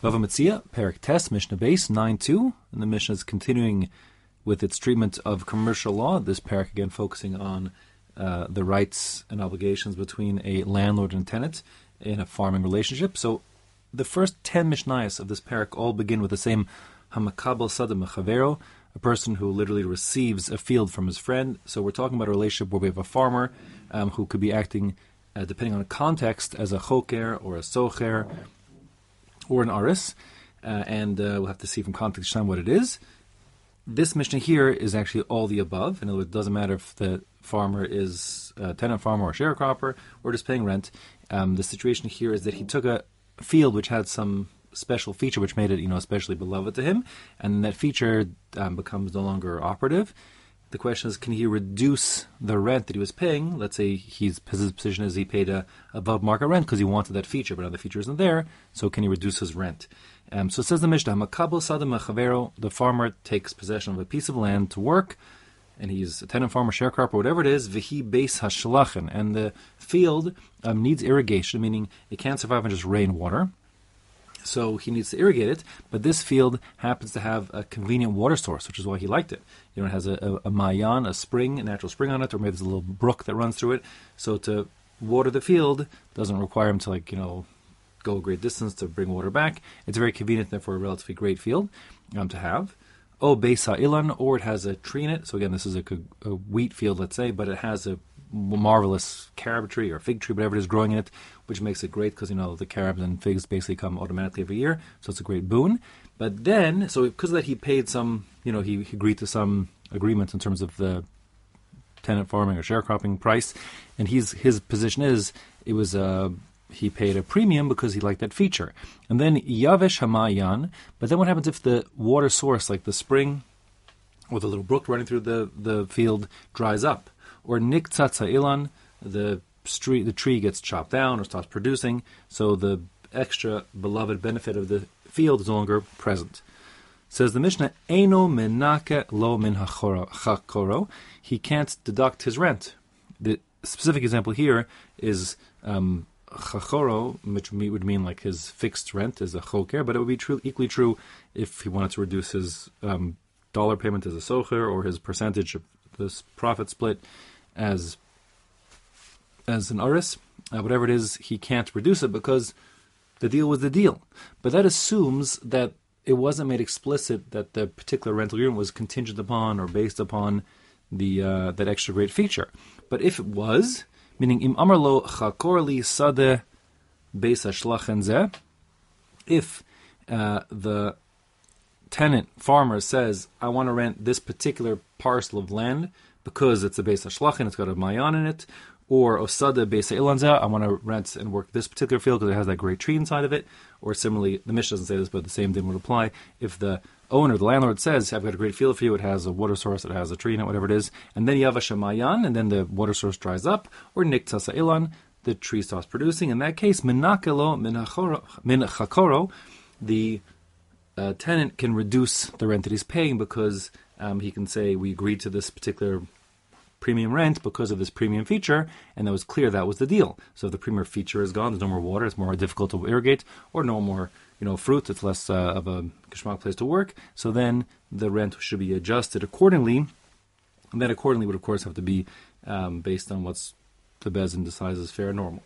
Bava Metzia, Perek Tes, Mishnah Beis 9 2. And the Mishnah is continuing with its treatment of commercial law. This parak again focusing on uh, the rights and obligations between a landlord and tenant in a farming relationship. So the first 10 Mishnayos of this parak all begin with the same Hamakabel Sadam Chavero, a person who literally receives a field from his friend. So we're talking about a relationship where we have a farmer um, who could be acting, uh, depending on the context, as a choker or a socher or an aris, uh, and uh, we'll have to see from context time what it is. This Mishnah here is actually all the above. In other words, it doesn't matter if the farmer is a tenant farmer or sharecropper or just paying rent. Um, the situation here is that he took a field which had some special feature which made it, you know, especially beloved to him, and that feature um, becomes no longer operative. The question is, can he reduce the rent that he was paying? Let's say he's, his position is he paid a above market rent because he wanted that feature, but now the feature isn't there. So can he reduce his rent? Um, so it says the Mishnah, the farmer takes possession of a piece of land to work, and he's a tenant farmer, sharecropper, whatever it is, vihi base hashlachen, and the field um, needs irrigation, meaning it can't survive on just rainwater so he needs to irrigate it. But this field happens to have a convenient water source, which is why he liked it. You know, it has a, a, a mayan, a spring, a natural spring on it, or maybe there's a little brook that runs through it. So to water the field doesn't require him to like you know go a great distance to bring water back. It's very convenient, therefore, a relatively great field um, to have. Oh, Besa Ilan, or it has a tree in it. So again, this is a, a wheat field, let's say, but it has a marvelous carob tree or fig tree, whatever it is, growing in it, which makes it great because you know the carobs and figs basically come automatically every year, so it's a great boon. But then, so because of that, he paid some, you know, he, agreed to some agreements in terms of the tenant farming or sharecropping price, and he's his position is it was a uh, he paid a premium because he liked that feature. And then Yavesh Hamayan, but then what happens if the water source, like the spring or the little brook running through the, the field, dries up? Or niktzatza ilan, the tree, the tree gets chopped down or stops producing, so the extra beloved benefit of the field is no longer present. Says the Mishnah, Eno menake lo min chakoro. He can't deduct his rent. The specific example here is um, chachoro, which would mean like his fixed rent is a choker, but it would be true, equally true if he wanted to reduce his um, dollar payment as a socher or his percentage of this profit split as as an aris, uh, whatever it is, he can't reduce it because the deal was the deal. But that assumes that it wasn't made explicit that the particular rental agreement was contingent upon or based upon the uh, that extra great feature. But if it was, meaning im amarlo chakorli sade beis if uh, the tenant farmer says, "I want to rent this particular parcel of land because it's a base of Shlachin, it's got a Mayan in it, or Osada base Ilanza, I want to rent and work this particular field because it has that great tree inside of it. Or similarly, the Mishnah doesn't say this, but the same thing would apply if the owner, the landlord says, I've got a great field for you, it has a water source, it has a tree in it, whatever it is, and then you have a and then the water source dries up, or Niktasa Ilan, the tree stops producing. In that case, Minakelo Min Chakoro, the uh, tenant can reduce the rent that he's paying because um, he can say, We agreed to this particular premium rent because of this premium feature, and that was clear that was the deal. So if the premium feature is gone, there's no more water, it's more difficult to irrigate, or no more you know fruit, it's less uh, of a geschmack place to work. So then the rent should be adjusted accordingly, and that accordingly would of course have to be um, based on what's the Beis Din decides is fair and normal.